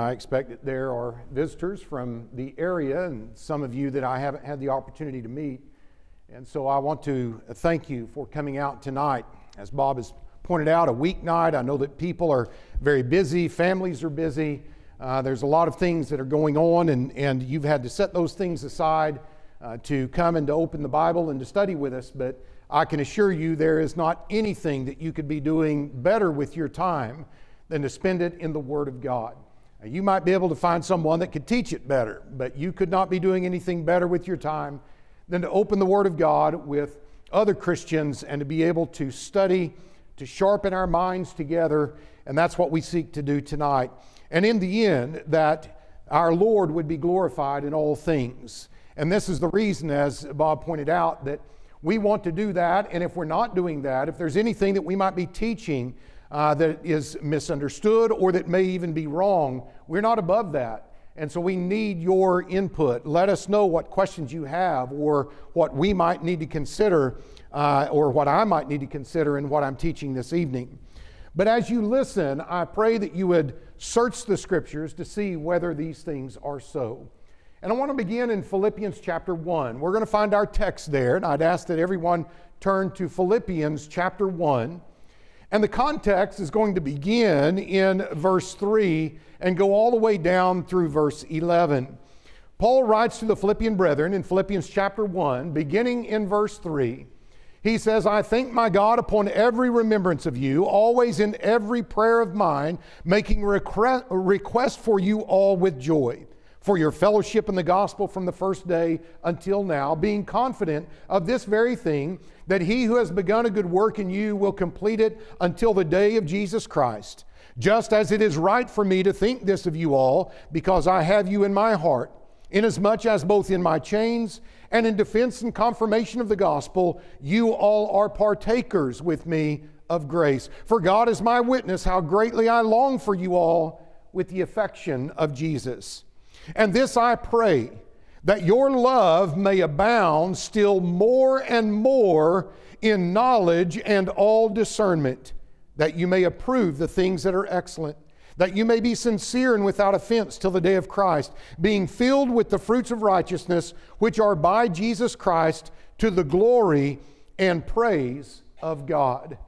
I expect that there are visitors from the area and some of you that I haven't had the opportunity to meet. And so I want to thank you for coming out tonight. As Bob has pointed out, a weeknight. I know that people are very busy, families are busy. Uh, there's a lot of things that are going on, and, and you've had to set those things aside uh, to come and to open the Bible and to study with us. But I can assure you there is not anything that you could be doing better with your time than to spend it in the Word of God. You might be able to find someone that could teach it better, but you could not be doing anything better with your time than to open the Word of God with other Christians and to be able to study, to sharpen our minds together. And that's what we seek to do tonight. And in the end, that our Lord would be glorified in all things. And this is the reason, as Bob pointed out, that we want to do that. And if we're not doing that, if there's anything that we might be teaching, uh, that is misunderstood or that may even be wrong. We're not above that. And so we need your input. Let us know what questions you have or what we might need to consider uh, or what I might need to consider in what I'm teaching this evening. But as you listen, I pray that you would search the scriptures to see whether these things are so. And I want to begin in Philippians chapter 1. We're going to find our text there, and I'd ask that everyone turn to Philippians chapter 1. And the context is going to begin in verse 3 and go all the way down through verse 11. Paul writes to the Philippian brethren in Philippians chapter 1, beginning in verse 3. He says, I thank my God upon every remembrance of you, always in every prayer of mine, making request for you all with joy for your fellowship in the gospel from the first day until now, being confident of this very thing, that he who has begun a good work in you will complete it until the day of Jesus Christ. Just as it is right for me to think this of you all, because I have you in my heart, inasmuch as both in my chains and in defense and confirmation of the gospel, you all are partakers with me of grace. For God is my witness how greatly I long for you all with the affection of Jesus. And this I pray, that your love may abound still more and more in knowledge and all discernment, that you may approve the things that are excellent, that you may be sincere and without offense till the day of Christ, being filled with the fruits of righteousness, which are by Jesus Christ to the glory and praise of God.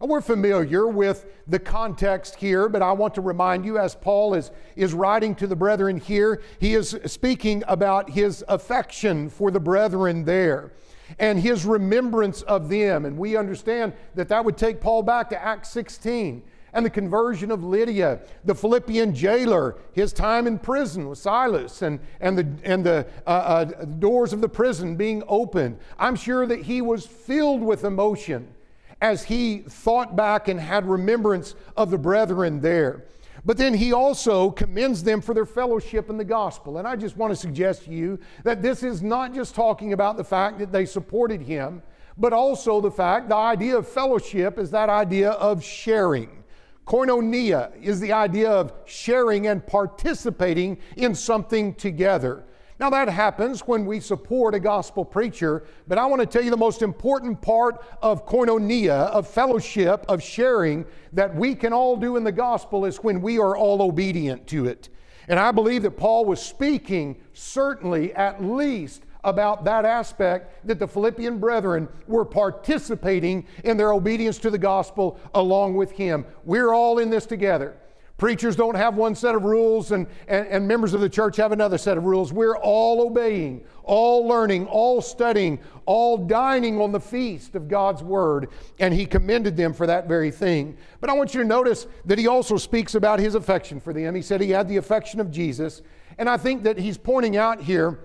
And we're familiar with the context here, but I want to remind you as Paul is, is writing to the brethren here, he is speaking about his affection for the brethren there and his remembrance of them. And we understand that that would take Paul back to Acts 16 and the conversion of Lydia, the Philippian jailer, his time in prison with Silas, and, and the, and the uh, uh, doors of the prison being opened. I'm sure that he was filled with emotion as he thought back and had remembrance of the brethren there. But then he also commends them for their fellowship in the gospel. And I just want to suggest to you that this is not just talking about the fact that they supported him, but also the fact, the idea of fellowship is that idea of sharing. Koinonia is the idea of sharing and participating in something together. Now, that happens when we support a gospel preacher, but I want to tell you the most important part of koinonia, of fellowship, of sharing that we can all do in the gospel is when we are all obedient to it. And I believe that Paul was speaking certainly at least about that aspect that the Philippian brethren were participating in their obedience to the gospel along with him. We're all in this together. Preachers don't have one set of rules, and, and, and, members of the church have another set of rules. We're all obeying, all learning, all studying, all dining on the feast of God's Word, and He commended them for that very thing. But I want you to notice that He also speaks about His affection for them. He said He had the affection of Jesus, and I think that He's pointing out here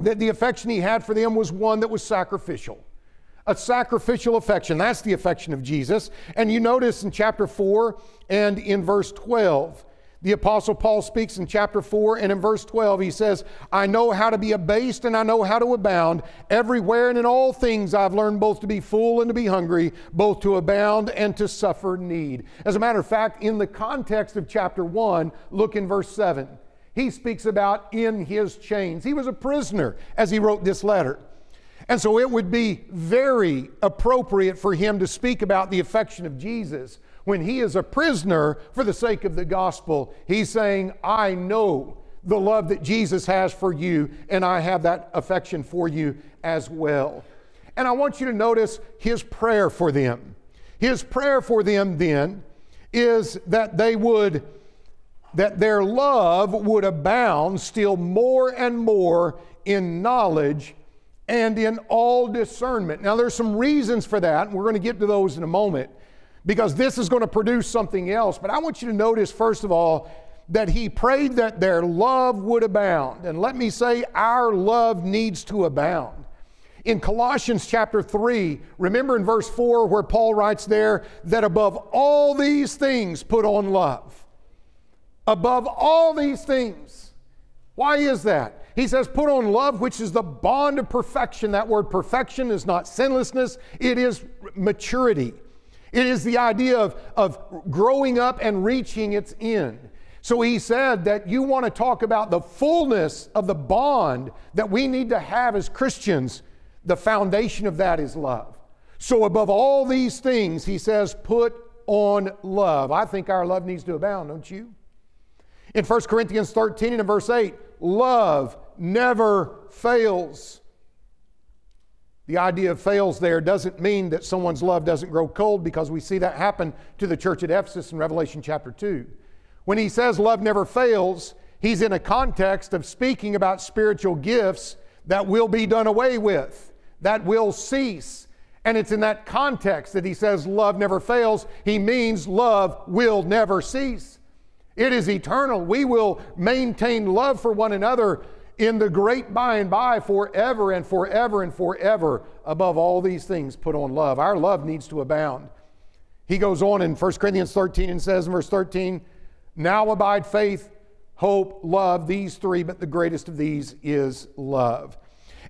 that the affection He had for them was one that was sacrificial a sacrificial affection. That's the affection of Jesus. And you notice in chapter 4 and in verse 12, the Apostle Paul speaks in chapter 4 and in verse 12, he says, I know how to be abased and I know how to abound. Everywhere and in all things I've learned both to be full and to be hungry, both to abound and to suffer need. As a matter of fact, in the context of chapter 1, look in verse 7. He speaks about in his chains. He was a prisoner as he wrote this letter. And so it would be very appropriate for him to speak about the affection of Jesus When he is a prisoner for the sake of the gospel, he's saying, I know the love that Jesus has for you, and I have that affection for you as well. And I want you to notice his prayer for them. His prayer for them then is that they would, that their love would abound still more and more in knowledge and in all discernment. Now, there's some reasons for that, and we're going to get to those in a moment because this is going to produce something else. But I want you to notice, first of all, that he prayed that their love would abound. And let me say, our love needs to abound. In Colossians chapter 3, remember in verse 4 where Paul writes there that above all these things put on love. Above all these things. Why is that? He says, put on love, which is the bond of perfection. That word perfection is not sinlessness, it is maturity. It is the idea of, of growing up and reaching its end. So he said that you want to talk about the fullness of the bond that we need to have as Christians. The foundation of that is love. So, above all these things, he says, put on love. I think our love needs to abound, don't you? In 1 Corinthians 13 and verse 8, love never fails. The idea of fails there doesn't mean that someone's love doesn't grow cold because we see that happen to the church at Ephesus in Revelation chapter 2. When he says love never fails, he's in a context of speaking about spiritual gifts that will be done away with, that will cease. And it's in that context that he says love never fails. He means love will never cease. It is eternal. We will maintain love for one another in the great by and by forever and forever and forever. Above all these things, put on love. Our love needs to abound. He goes on in 1 Corinthians 13 and says in verse 13, Now abide faith, hope, love, these three, but the greatest of these is love.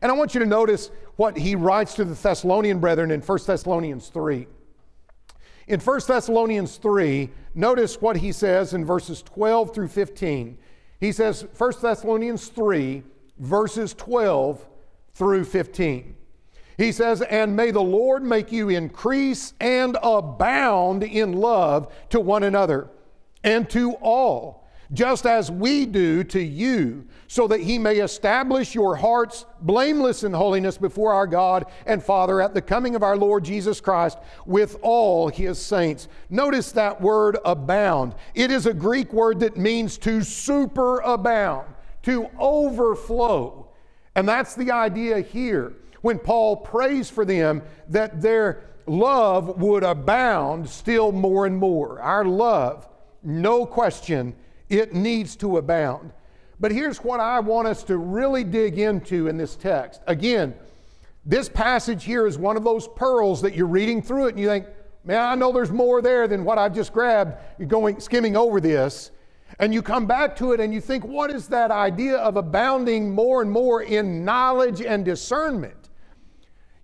And I want you to notice what he writes to the Thessalonian brethren in 1 Thessalonians 3. In 1 Thessalonians 3, notice what he says in verses 12 through 15. He says, 1 Thessalonians 3, verses 12 through 15. He says, And may the Lord make you increase and abound in love to one another and to all just as we do to you, so that he may establish your hearts blameless in holiness before our God and Father at the coming of our Lord Jesus Christ with all his saints. Notice that word abound. It is a Greek word that means to superabound, to overflow. And that's the idea here when Paul prays for them that their love would abound still more and more. Our love, no question, it needs to abound. But here's what I want us to really dig into in this text. Again, this passage here is one of those pearls that you're reading through it and you think, man, I know there's more there than what I've just grabbed. You're going skimming over this. And you come back to it and you think, what is that idea of abounding more and more in knowledge and discernment?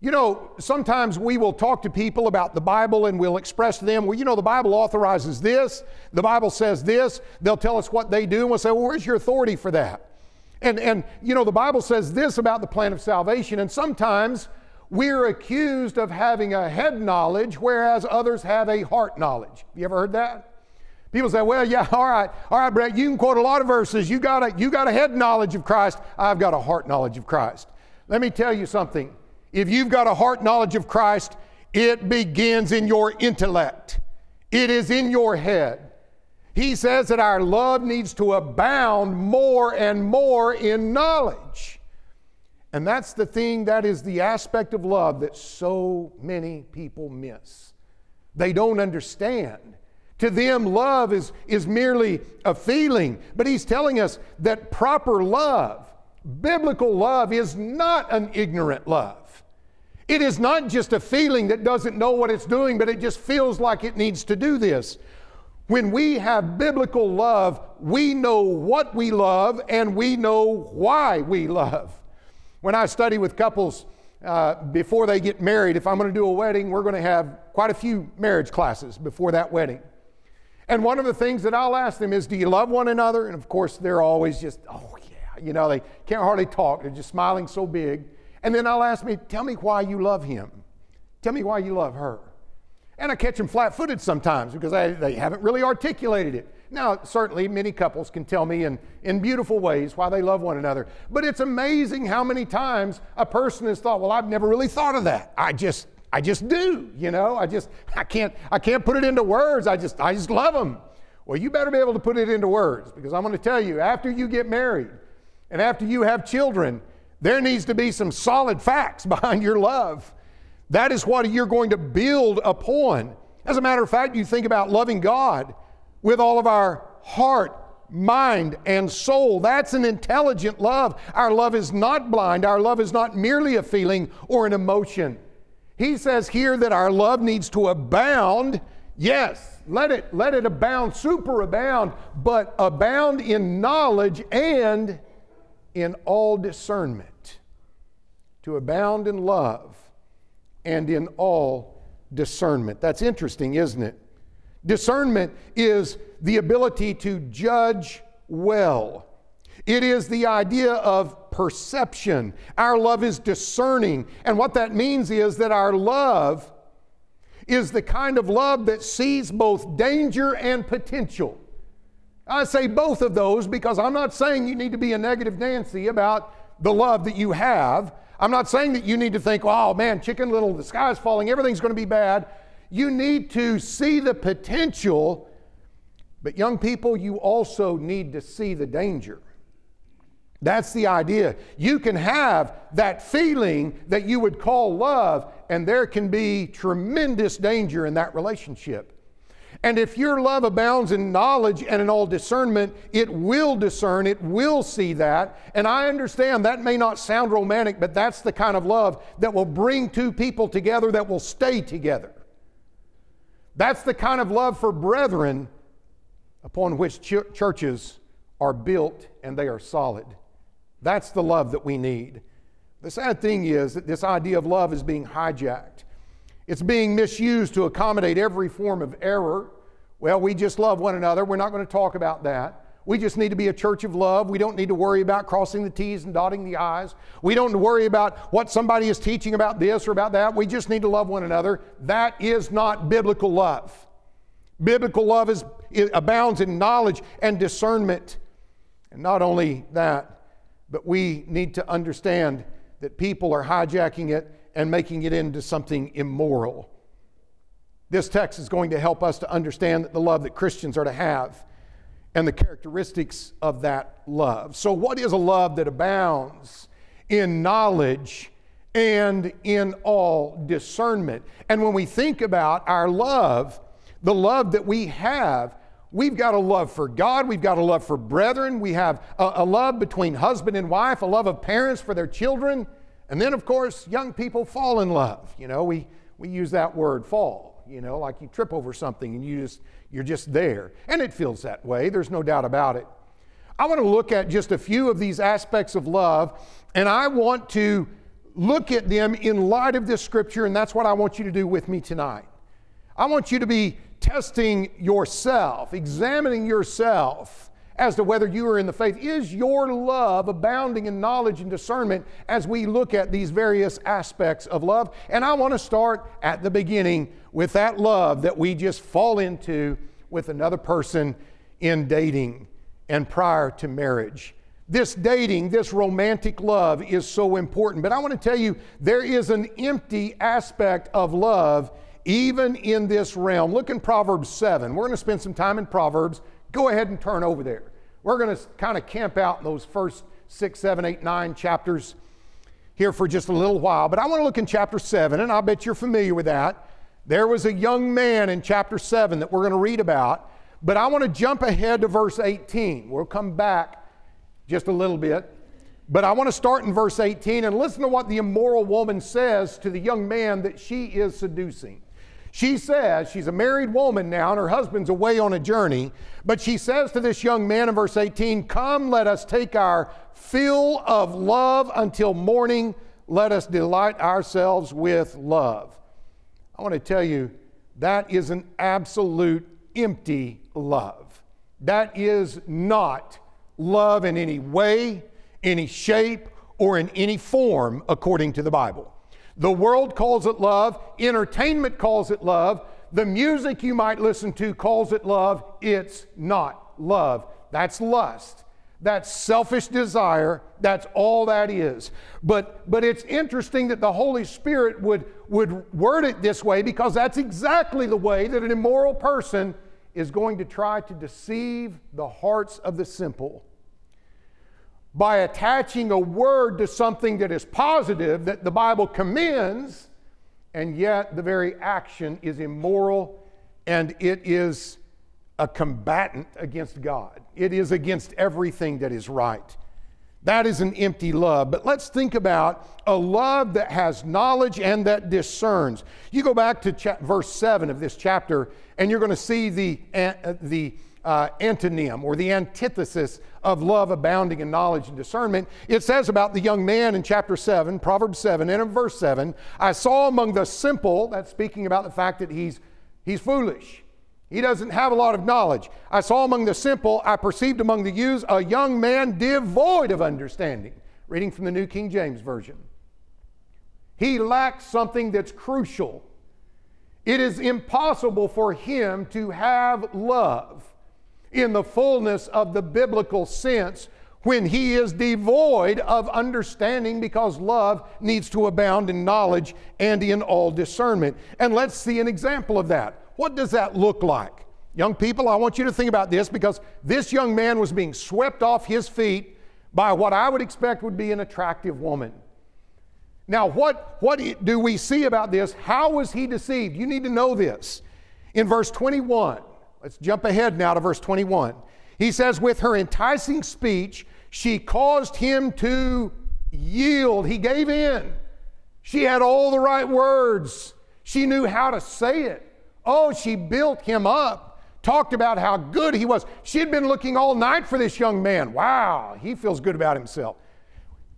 You know, sometimes we will talk to people about the Bible and we'll express to them, well, you know, the Bible authorizes this, the Bible says this. They'll tell us what they do, and we'll say, well, where's your authority for that? And, and you know, the Bible says this about the plan of salvation, and sometimes we're accused of having a head knowledge, whereas others have a heart knowledge. You ever heard that? People say, well, yeah, all right, all right, Brett, you can quote a lot of verses. You got a, you got a head knowledge of Christ. I've got a heart knowledge of Christ. Let me tell you something. If you've got a heart knowledge of Christ, it begins in your intellect, it is in your head. He says that our love needs to abound more and more in knowledge. And that's the thing, that is the aspect of love that so many people miss. They don't understand. To them, love is, is merely a feeling, but he's telling us that proper love, biblical love, is not an ignorant love. It is not just a feeling that doesn't know what it's doing, but it just feels like it needs to do this. When we have biblical love, we know what we love and we know why we love. When I study with couples uh, before they get married, if I'm going to do a wedding, we're going to have quite a few marriage classes before that wedding. And one of the things that I'll ask them is, Do you love one another? And of course, they're always just, Oh, yeah. You know, they can't hardly talk. They're just smiling so big. And then I'll ask me, tell me why you love him. Tell me why you love her. And I catch them flat footed sometimes because I, they haven't really articulated it. Now, certainly, many couples can tell me in, in beautiful ways why they love one another. But it's amazing how many times a person has thought, well, I've never really thought of that. I just, I just do, you know, I just, I can't, I can't put it into words. I just, I just love them. Well, you better be able to put it into words because I'm going to tell you, after you get married and after you have children, there needs to be some solid facts behind your love. That is what you're going to build upon. As a matter of fact, you think about loving God with all of our heart, mind, and soul. That's an intelligent love. Our love is not blind, our love is not merely a feeling or an emotion. He says here that our love needs to abound. Yes, let it, let it abound, superabound, but abound in knowledge and in all discernment. To abound in love and in all discernment. That's interesting, isn't it? Discernment is the ability to judge well. It is the idea of perception. Our love is discerning. And what that means is that our love is the kind of love that sees both danger and potential. I say both of those because I'm not saying you need to be a negative Nancy about the love that you have. I'm not saying that you need to think, oh man, chicken little, the sky's falling, everything's going to be bad. You need to see the potential, but young people, you also need to see the danger. That's the idea. You can have that feeling that you would call love, and there can be tremendous danger in that relationship. And if your love abounds in knowledge and in all discernment, it will discern, it will see that. And I understand that may not sound romantic, but that's the kind of love that will bring two people together that will stay together. That's the kind of love for brethren upon which ch- churches are built and they are solid. That's the love that we need. The sad thing is that this idea of love is being hijacked. It's being misused to accommodate every form of error. Well, we just love one another. We're not going to talk about that. We just need to be a church of love. We don't need to worry about crossing the T's and dotting the I's. We don't worry about what somebody is teaching about this or about that. We just need to love one another. That is not biblical love. Biblical love is, abounds in knowledge and discernment. And not only that, but we need to understand that people are hijacking it and making it into something immoral. This text is going to help us to understand the love that Christians are to have and the characteristics of that love. So, what is a love that abounds in knowledge and in all discernment? And when we think about our love, the love that we have, We've got a love for God. We've got a love for brethren. We have a, a, love between husband and wife, a love of parents for their children. And then, of course, young people fall in love. You know, we, we use that word fall, you know, like you trip over something and you just, you're just there. And it feels that way. There's no doubt about it. I want to look at just a few of these aspects of love, and I want to look at them in light of this scripture, and that's what I want you to do with me tonight. I want you to be testing yourself, examining yourself as to whether you are in the faith. Is your love abounding in knowledge and discernment as we look at these various aspects of love? And I want to start at the beginning with that love that we just fall into with another person in dating and prior to marriage. This dating, this romantic love is so important. But I want to tell you, there is an empty aspect of love even in this realm. Look in Proverbs 7. We're going to spend some time in Proverbs. Go ahead and turn over there. We're going to kind of camp out in those first six, seven, eight, nine chapters here for just a little while. But I want to look in chapter 7, and I bet you're familiar with that. There was a young man in chapter 7 that we're going to read about. But I want to jump ahead to verse 18. We'll come back just a little bit. But I want to start in verse 18 and listen to what the immoral woman says to the young man that she is seducing. She says, she's a married woman now, and her husband's away on a journey, but she says to this young man in verse 18, Come, let us take our fill of love until morning. Let us delight ourselves with love. I want to tell you, that is an absolute empty love. That is not love in any way, any shape, or in any form according to the Bible. The world calls it love, entertainment calls it love, The music you might listen to calls it love. It's not love. That's lust. That's selfish desire. That's all that is. But, but it's interesting that the Holy Spirit would, would word it this way because that's exactly the way that an immoral person is going to try to deceive the hearts of the simple by attaching a word to something that is positive that the Bible commends, and yet the very action is immoral and it is a combatant against God. It is against everything that is right. That is an empty love. But let's think about a love that has knowledge and that discerns. You go back to cha- verse 7 of this chapter, and you're going to see the, uh, the uh, antonym or the antithesis of love abounding in knowledge and discernment. It says about the young man in chapter 7, Proverbs 7, and in verse 7, I saw among the simple, that's speaking about the fact that he's, he's foolish. He doesn't have a lot of knowledge. I saw among the simple, I perceived among the youths a young man devoid of understanding. Reading from the New King James Version. He lacks something that's crucial. It is impossible for him to have love in the fullness of the biblical sense when he is devoid of understanding because love needs to abound in knowledge and in all discernment. And let's see an example of that. What does that look like? Young people, I want you to think about this because this young man was being swept off his feet by what I would expect would be an attractive woman. Now, what, what do we see about this? How was he deceived? You need to know this. In verse 21, let's jump ahead now to verse 21. He says, With her enticing speech, she caused him to yield. He gave in. She had all the right words, she knew how to say it. Oh, she built him up, talked about how good he was. She had been looking all night for this young man. Wow, he feels good about himself.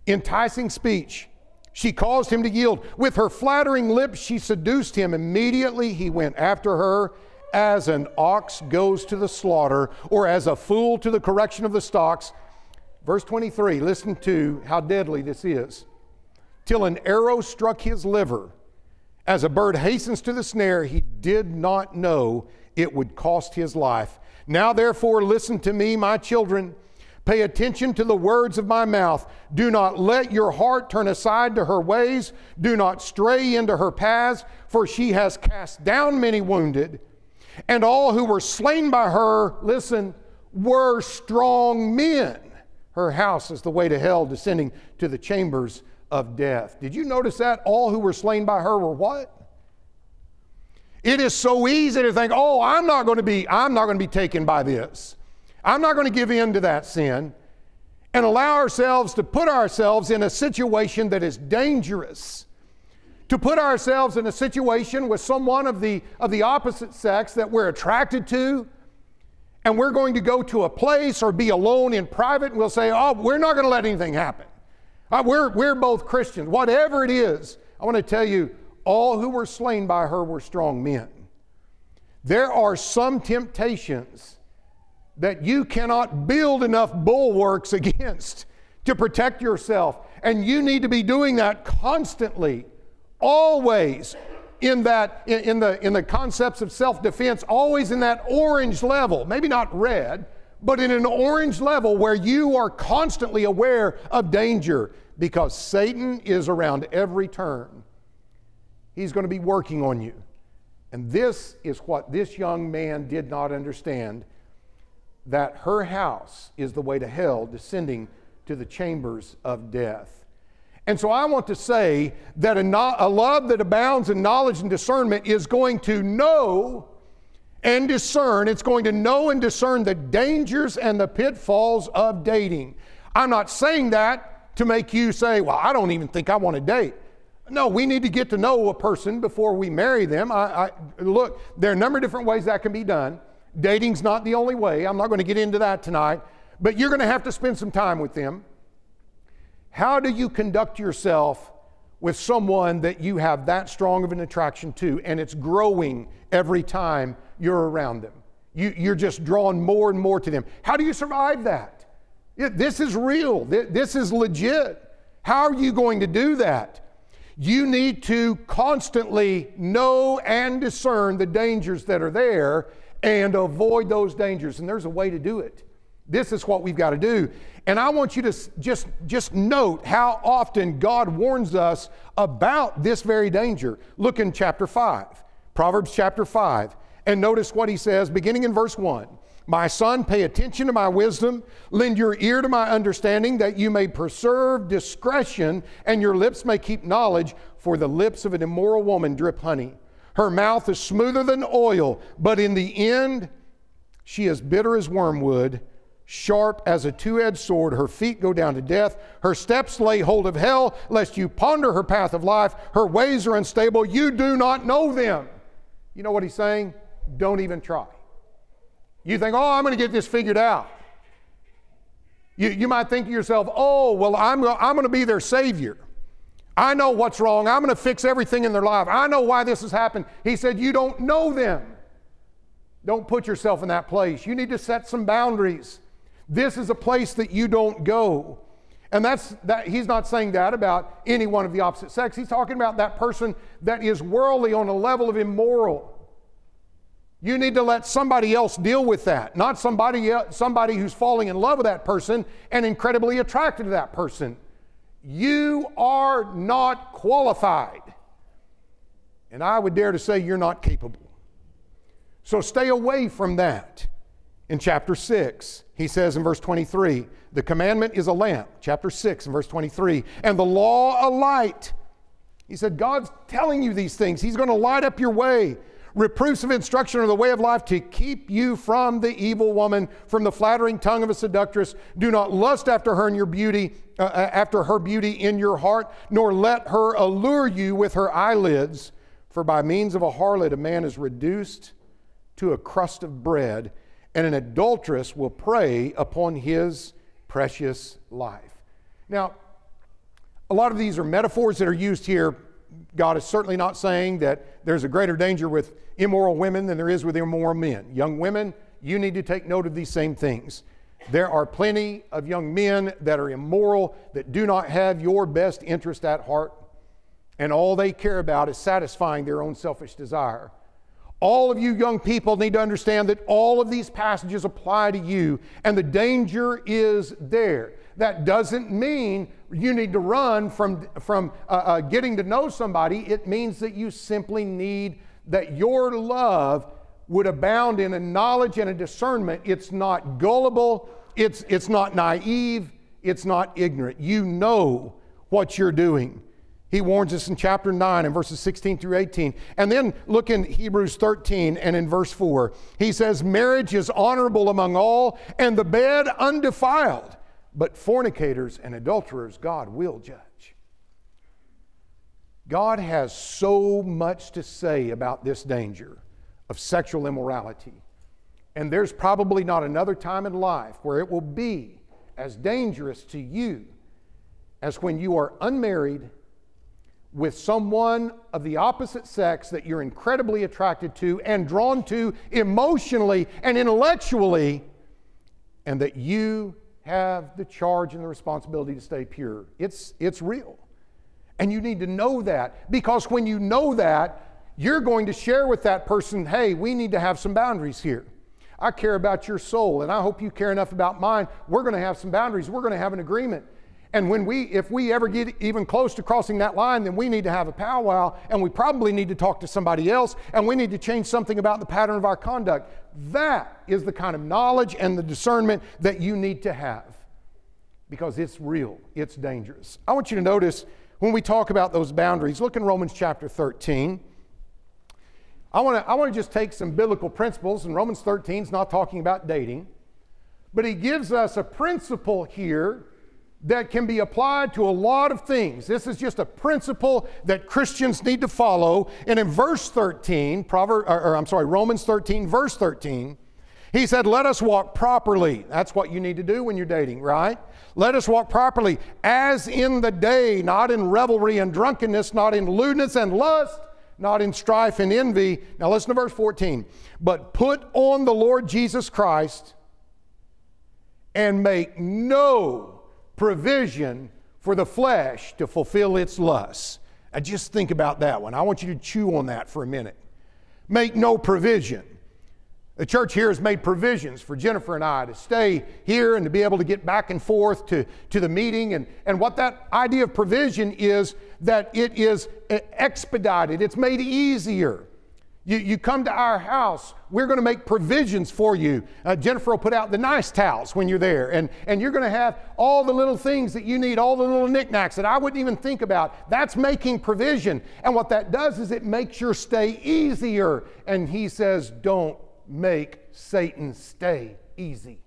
Enticing speech. She caused him to yield. With her flattering lips, she seduced him. Immediately, he went after her as an ox goes to the slaughter, or as a fool to the correction of the stocks. Verse 23, listen to how deadly this is. Till an arrow struck his liver as a bird hastens to the snare, he did not know it would cost his life. Now, therefore, listen to me, my children. Pay attention to the words of my mouth. Do not let your heart turn aside to her ways. Do not stray into her paths, for she has cast down many wounded. And all who were slain by her, listen, were strong men. Her house is the way to hell, descending to the chambers of death. Did you notice that? All who were slain by her were what? It is so easy to think, oh, I'm not going to be, I'm not going to be taken by this. I'm not going to give in to that sin and allow ourselves to put ourselves in a situation that is dangerous. To put ourselves in a situation with someone of the, of the opposite sex that we're attracted to, and we're going to go to a place or be alone in private, and we'll say, Oh, we're not going to let anything happen. Uh, we're, we're both Christians. Whatever it is, I want to tell you, all who were slain by her were strong men. There are some temptations that you cannot build enough bulwarks against to protect yourself. And you need to be doing that constantly, always in that in, in the in the concepts of self-defense, always in that orange level, maybe not red, but in an orange level where you are constantly aware of danger because Satan is around every turn. He's going to be working on you. And this is what this young man did not understand that her house is the way to hell, descending to the chambers of death. And so I want to say that a, no, a love that abounds in knowledge and discernment is going to know and discern. It's going to know and discern the dangers and the pitfalls of dating. I'm not saying that to make you say, well, I don't even think I want to date. No, we need to get to know a person before we marry them. I, I, look, there are a number of different ways that can be done. Dating's not the only way. I'm not going to get into that tonight, but you're going to have to spend some time with them. How do you conduct yourself with someone that you have that strong of an attraction to and it's growing every time you're around them. You, you're just drawn more and more to them. How do you survive that? This is real. This is legit. How are you going to do that? You need to constantly know and discern the dangers that are there and avoid those dangers. And there's a way to do it. This is what we've got to do. And I want you to just, just note how often God warns us about this very danger. Look in chapter 5, Proverbs chapter 5, and notice what he says beginning in verse 1. My son, pay attention to my wisdom, lend your ear to my understanding, that you may preserve discretion and your lips may keep knowledge, for the lips of an immoral woman drip honey. Her mouth is smoother than oil, but in the end, she is bitter as wormwood, sharp as a two edged sword. Her feet go down to death. Her steps lay hold of hell, lest you ponder her path of life. Her ways are unstable. You do not know them. You know what he's saying? Don't even try. You think, oh, I'm going to get this figured out. You, you might think to yourself, oh, well, I'm, I'm going to be their savior. I know what's wrong. I'm going to fix everything in their life. I know why this has happened. He said, You don't know them. Don't put yourself in that place. You need to set some boundaries. This is a place that you don't go. And that's that he's not saying that about anyone of the opposite sex. He's talking about that person that is worldly on a level of immoral. You need to let somebody else deal with that, not somebody somebody who's falling in love with that person and incredibly attracted to that person. You are not qualified. And I would dare to say you're not capable. So stay away from that. In chapter 6, he says in verse 23, the commandment is a lamp. Chapter 6 and verse 23, and the law a light. He said, God's telling you these things. He's going to light up your way reproofs of instruction are the way of life to keep you from the evil woman, from the flattering tongue of a seductress. Do not lust after her in your beauty, uh, uh, after her beauty in your heart, nor let her allure you with her eyelids. For by means of a harlot, a man is reduced to a crust of bread, and an adulteress will prey upon his precious life. Now, a lot of these are metaphors that are used here God is certainly not saying that there's a greater danger with immoral women than there is with immoral men. Young women, you need to take note of these same things. There are plenty of young men that are immoral, that do not have your best interest at heart, and all they care about is satisfying their own selfish desire. All of you young people need to understand that all of these passages apply to you, and the danger is there. That doesn't mean you need to run from, from uh, uh, getting to know somebody. It means that you simply need that your love would abound in a knowledge and a discernment. It's not gullible, it's, it's not naive, it's not ignorant. You know what you're doing. He warns us in chapter 9 and verses 16 through 18. And then look in Hebrews 13 and in verse 4. He says, Marriage is honorable among all, and the bed undefiled. But fornicators and adulterers, God will judge. God has so much to say about this danger of sexual immorality. And there's probably not another time in life where it will be as dangerous to you as when you are unmarried with someone of the opposite sex that you're incredibly attracted to and drawn to emotionally and intellectually, and that you have the charge and the responsibility to stay pure. It's, it's real. And you need to know that because when you know that, you're going to share with that person, hey, we need to have some boundaries here. I care about your soul, and I hope you care enough about mine. We're going to have some boundaries. We're going to have an agreement. And when we, if we ever get even close to crossing that line, then we need to have a powwow, and we probably need to talk to somebody else, and we need to change something about the pattern of our conduct. That is the kind of knowledge and the discernment that you need to have because it's real, it's dangerous. I want you to notice when we talk about those boundaries, look in Romans chapter 13. I want to I want to just take some biblical principles, and Romans 13 is not talking about dating, but he gives us a principle here that can be applied to a lot of things. This is just a principle that Christians need to follow. And in verse 13, Proverb, or, or, I'm sorry, Romans 13, verse 13, he said, Let us walk properly. That's what you need to do when you're dating, right? Let us walk properly as in the day, not in revelry and drunkenness, not in lewdness and lust, not in strife and envy. Now listen to verse 14. But put on the Lord Jesus Christ and make no provision for the flesh to fulfill its lusts. And just think about that one. I want you to chew on that for a minute. Make no provision. The church here has made provisions for Jennifer and I to stay here and to be able to get back and forth to, to the meeting. And, and what that idea of provision is that it is eh, expedited, it's made easier. You, you come to our house, we're going to make provisions for you. Uh, Jennifer will put out the nice towels when you're there, and, and you're going to have all the little things that you need, all the little knickknacks that I wouldn't even think about. That's making provision. And what that does is it makes your stay easier. And he says, don't make Satan stay easy.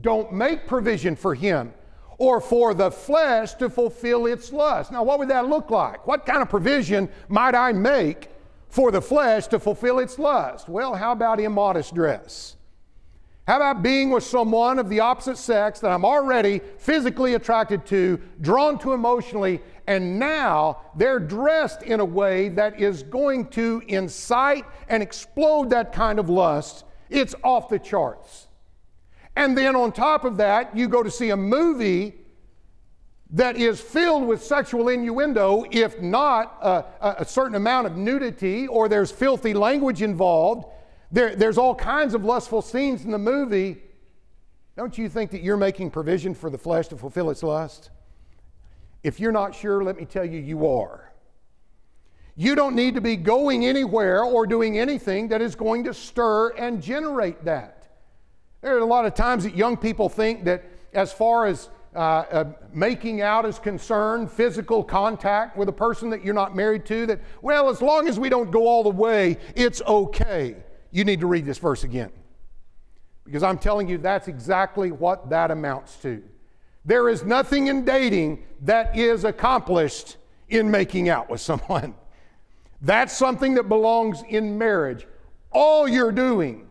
Don't make provision for him or for the flesh to fulfill its lust. Now, what would that look like? What kind of provision might I make for the flesh to fulfill its lust. Well, how about immodest dress? How about being with someone of the opposite sex that I'm already physically attracted to, drawn to emotionally, and now they're dressed in a way that is going to incite and explode that kind of lust? It's off the charts. And then on top of that, you go to see a movie that is filled with sexual innuendo, if not a, a, certain amount of nudity or there's filthy language involved, there, there's all kinds of lustful scenes in the movie. Don't you think that you're making provision for the flesh to fulfill its lust? If you're not sure, let me tell you, you are. You don't need to be going anywhere or doing anything that is going to stir and generate that. There are a lot of times that young people think that as far as uh, uh, making out is concerned, physical contact with a person that you're not married to, that, well, as long as we don't go all the way, it's okay. You need to read this verse again. Because I'm telling you, that's exactly what that amounts to. There is nothing in dating that is accomplished in making out with someone. That's something that belongs in marriage. All you're doing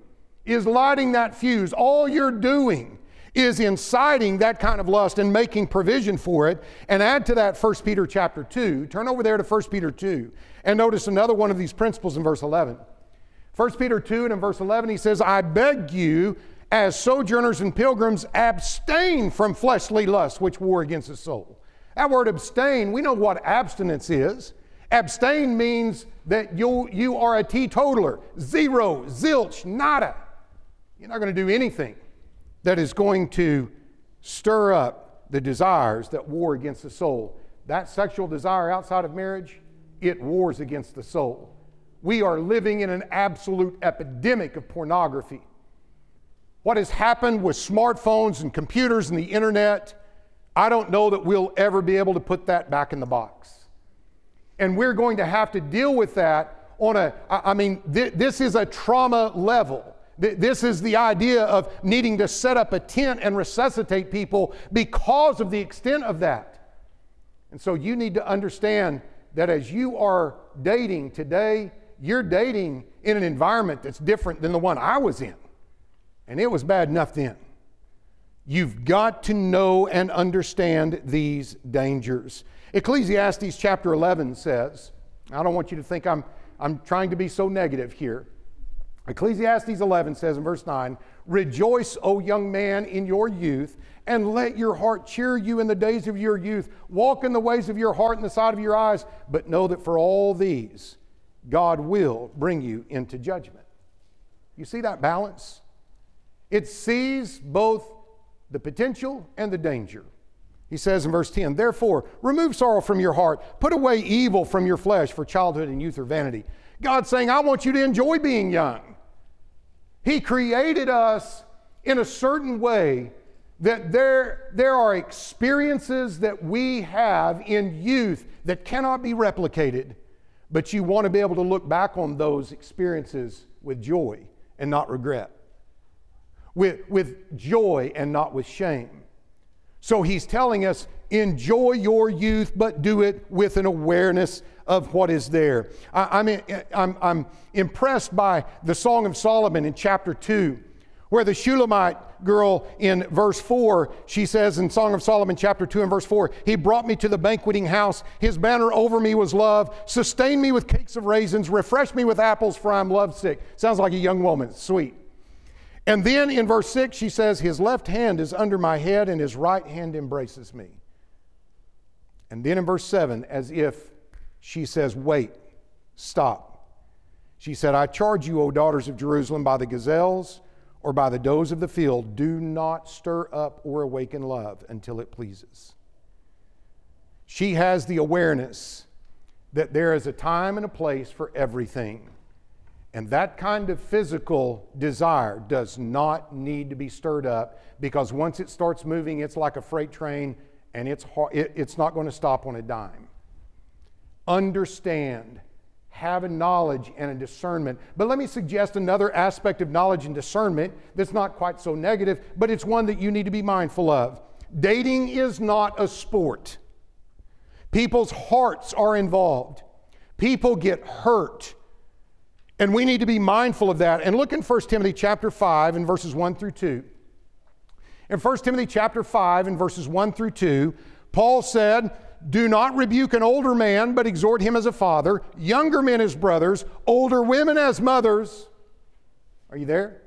is lighting that fuse. All you're doing is inciting that kind of lust and making provision for it. And add to that 1 Peter chapter 2. Turn over there to 1 Peter 2 and notice another one of these principles in verse 11. 1 Peter 2 and in verse 11 he says, I beg you, as sojourners and pilgrims, abstain from fleshly lusts which war against the soul. That word abstain, we know what abstinence is. Abstain means that you, you are a teetotaler, zero, zilch, nada. You're not going to do anything that is going to stir up the desires that war against the soul. That sexual desire outside of marriage, it wars against the soul. We are living in an absolute epidemic of pornography. What has happened with smartphones and computers and the internet, I don't know that we'll ever be able to put that back in the box. And we're going to have to deal with that on a, I mean, this is a trauma level. This is the idea of needing to set up a tent and resuscitate people because of the extent of that. And so you need to understand that as you are dating today, you're dating in an environment that's different than the one I was in. And it was bad enough then. You've got to know and understand these dangers. Ecclesiastes chapter 11 says, I don't want you to think I'm, I'm trying to be so negative here. Ecclesiastes 11 says in verse 9, Rejoice, O young man, in your youth, and let your heart cheer you in the days of your youth. Walk in the ways of your heart and the sight of your eyes, but know that for all these, God will bring you into judgment. You see that balance? It sees both the potential and the danger. He says in verse 10, Therefore, remove sorrow from your heart, put away evil from your flesh, for childhood and youth are vanity. God's saying, I want you to enjoy being young. He created us in a certain way that there, there are experiences that we have in youth that cannot be replicated, but you want to be able to look back on those experiences with joy and not regret, with, with joy and not with shame. So he's telling us enjoy your youth, but do it with an awareness of what is there. I, am I'm, I'm, I'm impressed by the Song of Solomon in chapter 2, where the Shulamite girl in verse 4, she says in Song of Solomon, chapter 2 and verse 4, He brought me to the banqueting house. His banner over me was love. Sustain me with cakes of raisins. Refresh me with apples, for I'm lovesick. Sounds like a young woman. sweet. And then in verse 6, she says, His left hand is under my head, and his right hand embraces me. And then in verse 7, as if she says, Wait, stop. She said, I charge you, O daughters of Jerusalem, by the gazelles or by the does of the field, do not stir up or awaken love until it pleases. She has the awareness that there is a time and a place for everything. And that kind of physical desire does not need to be stirred up because once it starts moving, it's like a freight train and it's, hard, it, it's not going to stop on a dime. Understand, have a knowledge and a discernment. But let me suggest another aspect of knowledge and discernment that's not quite so negative, but it's one that you need to be mindful of. Dating is not a sport. People's hearts are involved. People get hurt. And we need to be mindful of that. And look in 1 Timothy chapter 5 and verses 1 through 2. In 1 Timothy chapter 5 and verses 1 through 2, Paul said, Do not rebuke an older man, but exhort him as a father, younger men as brothers, older women as mothers. Are you there?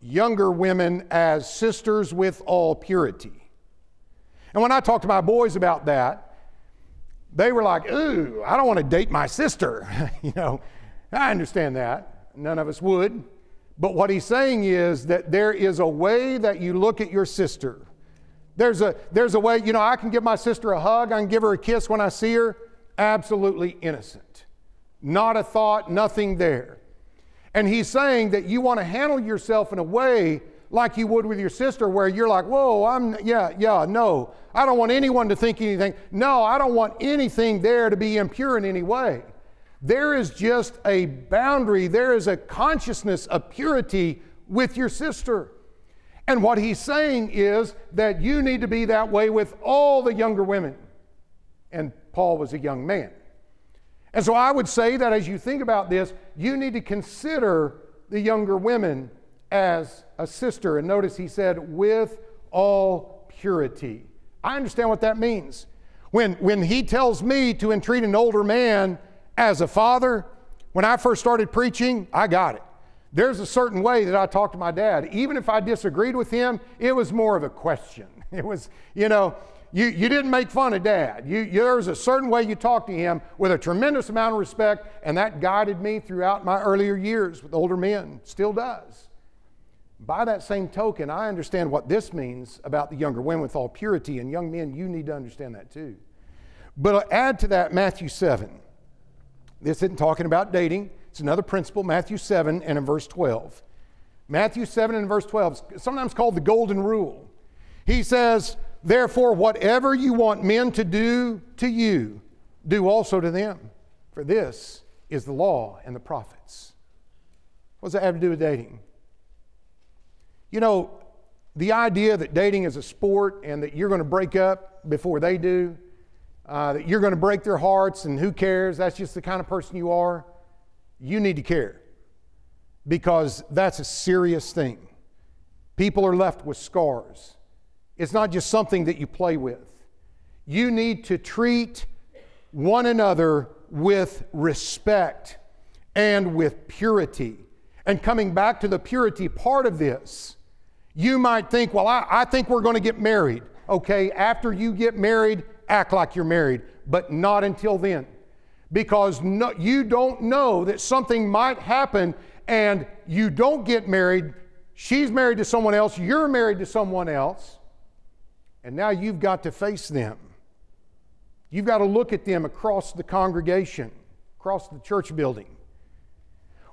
Younger women as sisters with all purity. And when I talk to my boys about that, they were like, Ooh, I don't want to date my sister. you know, I understand that. None of us would. But what he's saying is that there is a way that you look at your sister. There's a, there's a way, you know, I can give my sister a hug, I can give her a kiss when I see her. Absolutely innocent. Not a thought, nothing there. And he's saying that you want to handle yourself in a way like you would with your sister, where you're like, whoa, I'm, yeah, yeah, no. I don't want anyone to think anything. No, I don't want anything there to be impure in any way. There is just a boundary, there is a consciousness of purity with your sister. And what he's saying is that you need to be that way with all the younger women. And Paul was a young man. And so I would say that as you think about this, you need to consider the younger women as a sister. And notice he said, with all purity. I understand what that means. When, when he tells me to entreat an older man as a father, when I first started preaching, I got it. There's a certain way that I talked to my dad. Even if I disagreed with him, it was more of a question. It was, you know, you, you didn't make fun of dad. You, you, there was a certain way you talked to him with a tremendous amount of respect, and that guided me throughout my earlier years with older men, still does. By that same token, I understand what this means about the younger women with all purity, and young men, you need to understand that too. But add to that Matthew 7. This isn't talking about dating. It's another principle, Matthew 7 and in verse 12. Matthew 7 and verse 12, sometimes called the golden rule. He says, Therefore, whatever you want men to do to you, do also to them. For this is the law and the prophets. What does that have to do with dating? You know, the idea that dating is a sport and that you're going to break up before they do, uh, that you're going to break their hearts and who cares, that's just the kind of person you are, you need to care because that's a serious thing. People are left with scars. It's not just something that you play with. You need to treat one another with respect and with purity. And coming back to the purity part of this, you might think, well, I, I think we're going to get married. Okay, after you get married, act like you're married, but not until then. Because no, you don't know that something might happen and you don't get married. She's married to someone else, you're married to someone else, and now you've got to face them. You've got to look at them across the congregation, across the church building.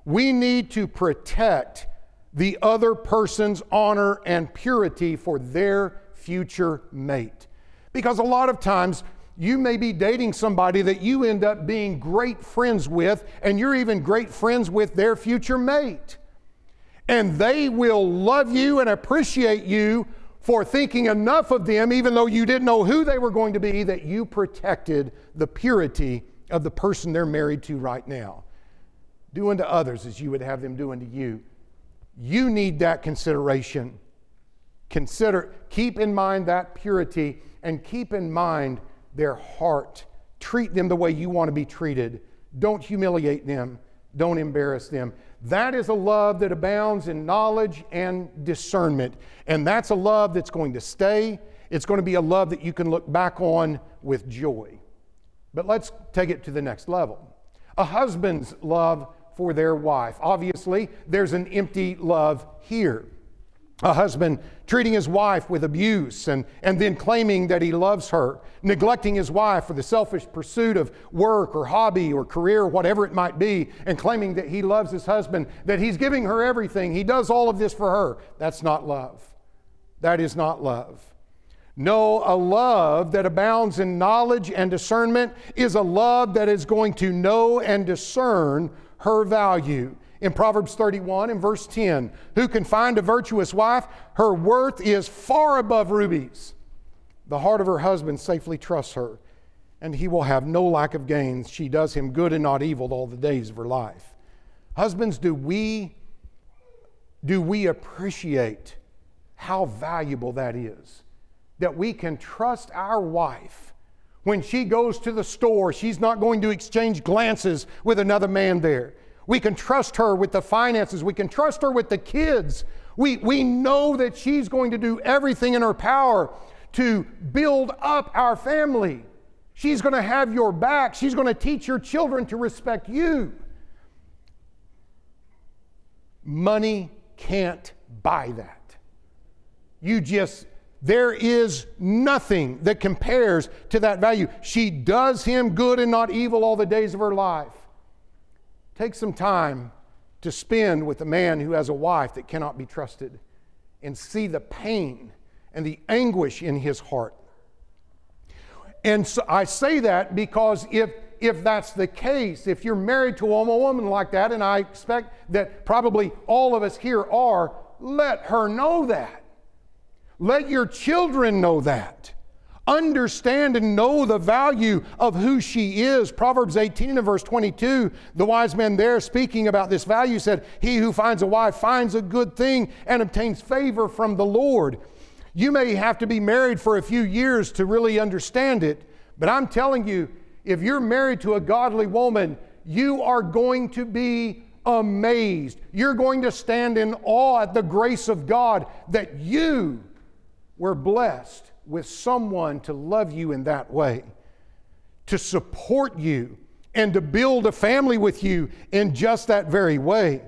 We need to protect the other person's honor and purity for their future mate. Because a lot of times, you may be dating somebody that you end up being great friends with, and you're even great friends with their future mate. And they will love you and appreciate you for thinking enough of them, even though you didn't know who they were going to be, that you protected the purity of the person they're married to right now. Do unto others as you would have them do unto you. You need that consideration. Consider, keep in mind that purity and keep in mind their heart. Treat them the way you want to be treated. Don't humiliate them. Don't embarrass them. That is a love that abounds in knowledge and discernment. And that's a love that's going to stay. It's going to be a love that you can look back on with joy. But let's take it to the next level. A husband's love for their wife. Obviously, there's an empty love here. A husband treating his wife with abuse and, and then claiming that he loves her, neglecting his wife for the selfish pursuit of work or hobby or career, whatever it might be, and claiming that he loves his husband, that he's giving her everything, he does all of this for her. That's not love. That is not love. No, a love that abounds in knowledge and discernment is a love that is going to know and discern her value. In Proverbs 31 and verse 10, who can find a virtuous wife? Her worth is far above rubies. The heart of her husband safely trusts her, and he will have no lack of gains. She does him good and not evil all the days of her life. Husbands, do we do we appreciate how valuable that is? that we can trust our wife. When she goes to the store, she's not going to exchange glances with another man there. We can trust her with the finances. We can trust her with the kids. We, we know that she's going to do everything in her power to build up our family. She's going to have your back. She's going to teach your children to respect you. Money can't buy that. You just there is nothing that compares to that value. She does him good and not evil all the days of her life. Take some time to spend with a man who has a wife that cannot be trusted and see the pain and the anguish in his heart. And so I say that because if, if that's the case, if you're married to a woman like that, and I expect that probably all of us here are, let her know that. Let your children know that. Understand and know the value of who she is. Proverbs 18 and verse 22, the wise man there speaking about this value said, He who finds a wife finds a good thing and obtains favor from the Lord. You may have to be married for a few years to really understand it, but I'm telling you, if you're married to a godly woman, you are going to be amazed. You're going to stand in awe at the grace of God that you we're blessed with someone to love you in that way, to support you, and to build a family with you in just that very way.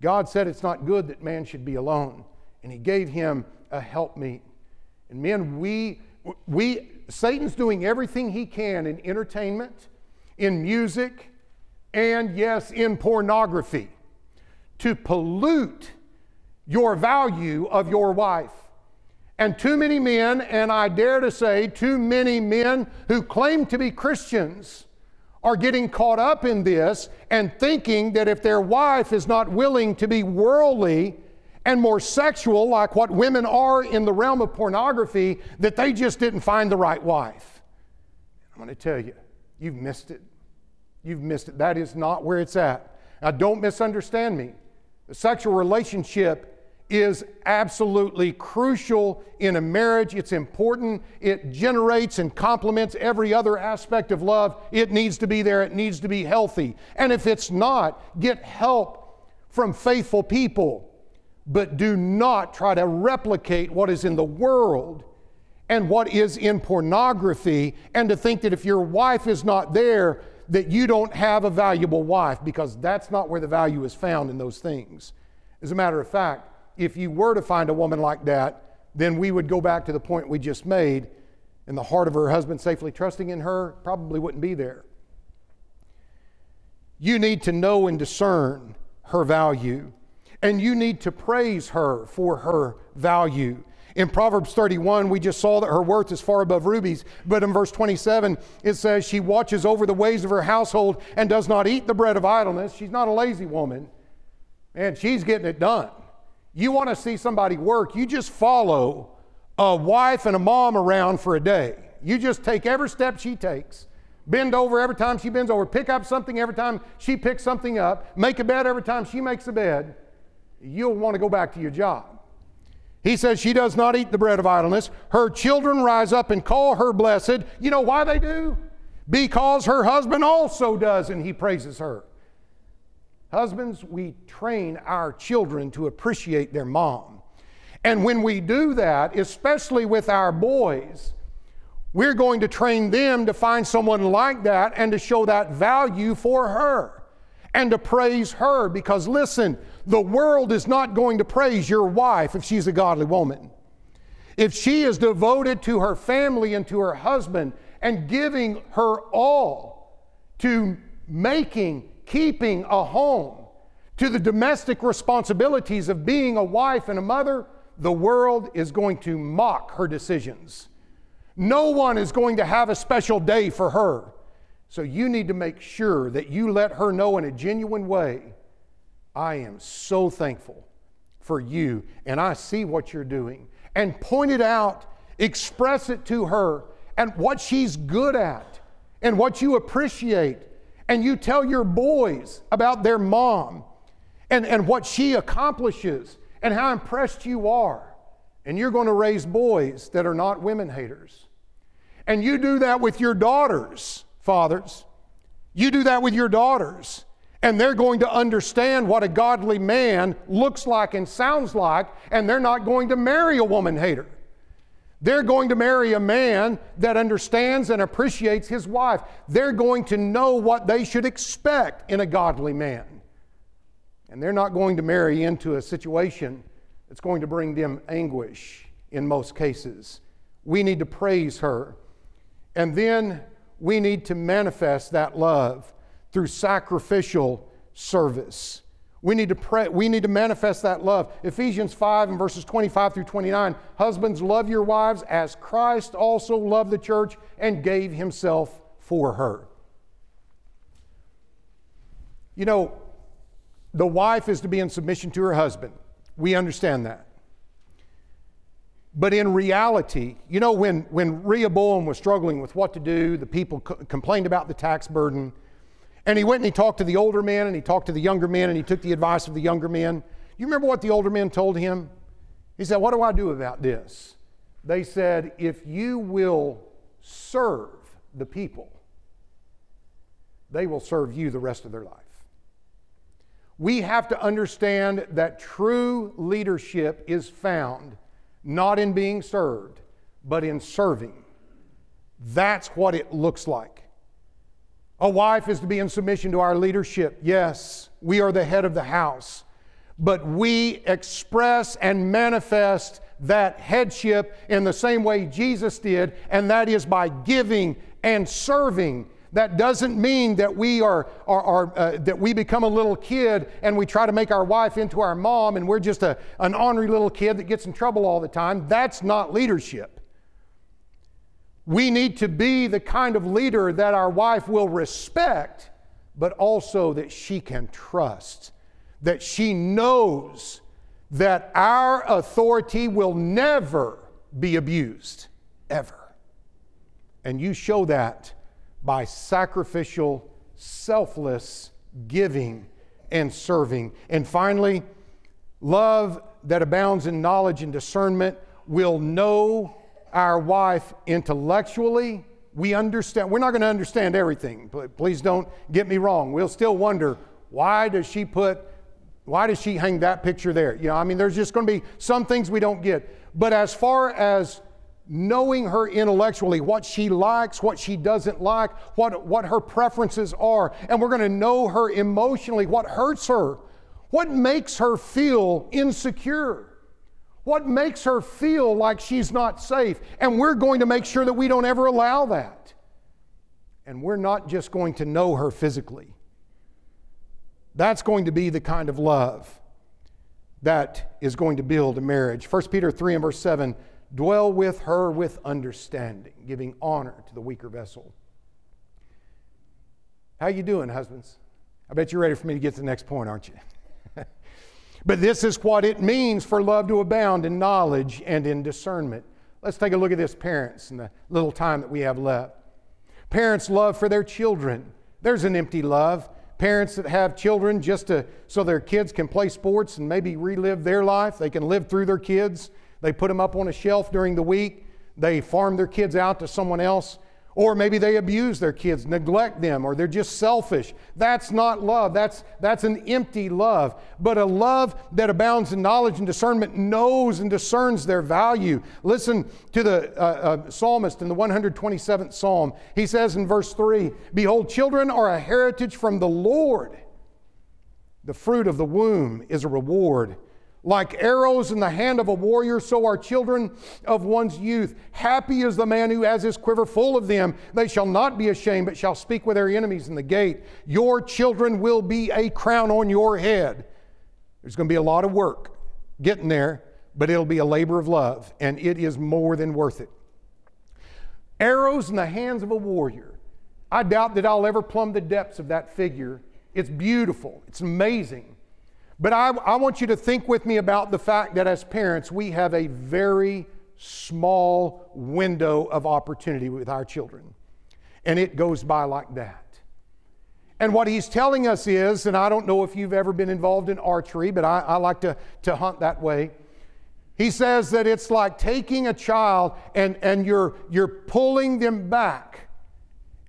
God said it's not good that man should be alone, and He gave him a helpmeet. And men, we, we, Satan's doing everything he can in entertainment, in music, and yes, in pornography to pollute your value of your wife. And too many men, and I dare to say, too many men who claim to be Christians, are getting caught up in this and thinking that if their wife is not willing to be worldly and more sexual, like what women are in the realm of pornography, that they just didn't find the right wife. I'm going to tell you, you've missed it. You've missed it. That is not where it's at. Now, don't misunderstand me. The sexual relationship is absolutely crucial in a marriage. It's important. It generates and complements every other aspect of love. It needs to be there, it needs to be healthy. And if it's not, get help from faithful people. But do not try to replicate what is in the world and what is in pornography, and to think that if your wife is not there, that you don't have a valuable wife, because that's not where the value is found in those things. As a matter of fact, if you were to find a woman like that, then we would go back to the point we just made, and the heart of her husband safely trusting in her probably wouldn't be there. You need to know and discern her value, and you need to praise her for her value. In Proverbs 31, we just saw that her worth is far above rubies, but in verse 27, it says, She watches over the ways of her household and does not eat the bread of idleness. She's not a lazy woman, and she's getting it done. You want to see somebody work, you just follow a wife and a mom around for a day. You just take every step she takes. Bend over every time she bends over. Pick up something every time she picks something up. Make a bed every time she makes a bed. You'll want to go back to your job. He says she does not eat the bread of idleness. Her children rise up and call her blessed. You know why they do? Because her husband also does, and he praises her. Husbands, we train our children to appreciate their mom. And when we do that, especially with our boys, We're going to train them to find someone like that and to show that value for her and to praise her because listen, the world is not going to praise your wife if she's a godly woman. If she is devoted to her family and to her husband and giving her all to making, keeping a home, to the domestic responsibilities of being a wife and a mother, the world is going to mock her decisions. No one is going to have a special day for her. So you need to make sure that you let her know in a genuine way I am so thankful for you, and I see what you're doing. And point it out, express it to her, and what she's good at, and what you appreciate. And you tell your boys about their mom and, and what she accomplishes and how impressed you are. And you're going to raise boys that are not women haters. And you do that with your daughters fathers. You do that with your daughters, and they're going to understand what a godly man looks like and sounds like, and they're not going to marry a woman hater. They're going to marry a man that understands and appreciates his wife. They're going to know what they should expect in a godly man. And they're not going to marry into a situation that's going to bring them anguish in most cases. We need to praise her. And then we need to manifest that love through sacrificial service. We need to pray, we need to manifest that love. Ephesians 5 and verses 25 through 29. Husbands, love your wives as Christ also loved the church and gave himself for her. You know, the wife is to be in submission to her husband. We understand that. But in reality, you know, when, when Rehoboam was struggling with what to do, the people co- complained about the tax burden. And he went and he talked to the older men and he talked to the younger men and he took the advice of the younger men. You remember what the older men told him? He said, What do I do about this? They said, If you will serve the people, they will serve you the rest of their life. We have to understand that true leadership is found not in being served, but in serving. That's what it looks like. A wife is to be in submission to our leadership. Yes, we are the head of the house, but we express and manifest that headship in the same way Jesus did, and that is by giving and serving that doesn't mean that we are, are, are uh, that we become a little kid and we try to make our wife into our mom and we're just a, an ornery little kid that gets in trouble all the time. That's not leadership. We need to be the kind of leader that our wife will respect, but also that she can trust, that she knows that our authority will never be abused, ever. And you show that by sacrificial, selfless giving and serving. And finally, love that abounds in knowledge and discernment will know our wife intellectually. We understand, we're not going to understand everything. Please don't get me wrong. We'll still wonder why does she put, why does she hang that picture there? You know, I mean, there's just going to be some things we don't get. But as far as knowing her intellectually, what she likes, what she doesn't like, what, what her preferences are. And we're going to know her emotionally, what hurts her, what makes her feel insecure, what makes her feel like she's not safe. And we're going to make sure that we don't ever allow that. And we're not just going to know her physically. That's going to be the kind of love that is going to build a marriage. 1 Peter 3 and verse 7 Dwell with her with understanding, giving honor to the weaker vessel. How you doing, husbands? I bet you're ready for me to get to the next point, aren't you? But this is what it means for love to abound in knowledge and in discernment. Let's take a look at this, parents, in the little time that we have left. Parents' love for their children. There's an empty love. Parents that have children just to, so their kids can play sports and maybe relive their life. They can live through their kids. They put them up on a shelf during the week. They farm their kids out to someone else. Or maybe they abuse their kids, neglect them, or they're just selfish. That's not love. That's, that's an empty love. But a love that abounds in knowledge and discernment knows and discerns their value. Listen to the uh, uh, psalmist in the 127th psalm. He says in verse 3 Behold, children are a heritage from the Lord, the fruit of the womb is a reward. Like arrows in the hand of a warrior, so are children of one's youth. Happy is the man who has his quiver full of them. They shall not be ashamed, but shall speak with their enemies in the gate. Your children will be a crown on your head. There's going to be a lot of work getting there, but it'll be a labor of love, and it is more than worth it. Arrows in the hands of a warrior. I doubt that I'll ever plumb the depths of that figure. It's beautiful, it's amazing. But I, I want you to think with me about the fact that as parents, we have a very small window of opportunity with our children. And it goes by like that. And what he's telling us is, and I don't know if you've ever been involved in archery, but I, I like to, to hunt that way. He says that it's like taking a child and, and you're, you're pulling them back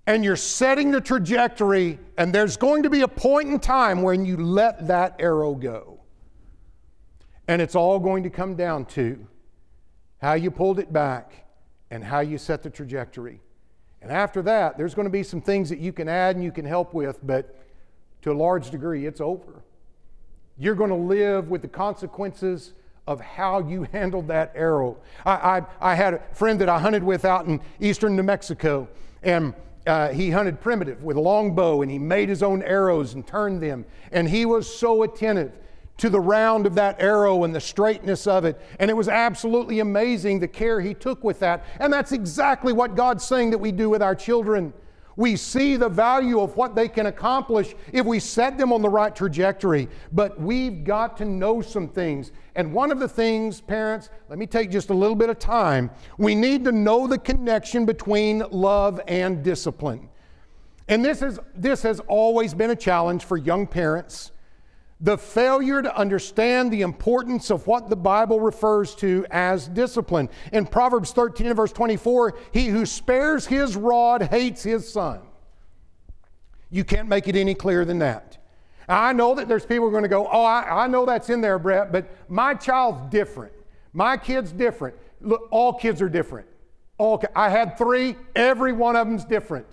and you're setting the trajectory, and there's going to be a point in time when you let that arrow go. And it's all going to come down to how you pulled it back and how you set the trajectory. And after that, there's going to be some things that you can add and you can help with, but to a large degree, it's over. You're going to live with the consequences of how you handled that arrow. I, I, I had a friend that I hunted with out in eastern New Mexico, and uh, he hunted primitive with a long bow and he made his own arrows and turned them. And he was so attentive to the round of that arrow and the straightness of it. And it was absolutely amazing the care he took with that. And that's exactly what God's saying that we do with our children. We see the value of what they can accomplish if we set them on the right trajectory. But we've got to know some things. And one of the things, parents, let me take just a little bit of time. We need to know the connection between love and discipline. And this, is, this has always been a challenge for young parents the failure to understand the importance of what the Bible refers to as discipline. In Proverbs 13 and verse 24, he who spares his rod hates his son. You can't make it any clearer than that. I know that there's people who are going to go, Oh, I, I know that's in there, Brett, but my child's different. My kid's different. Look, all kids are different. All, I had three, every one of them's different.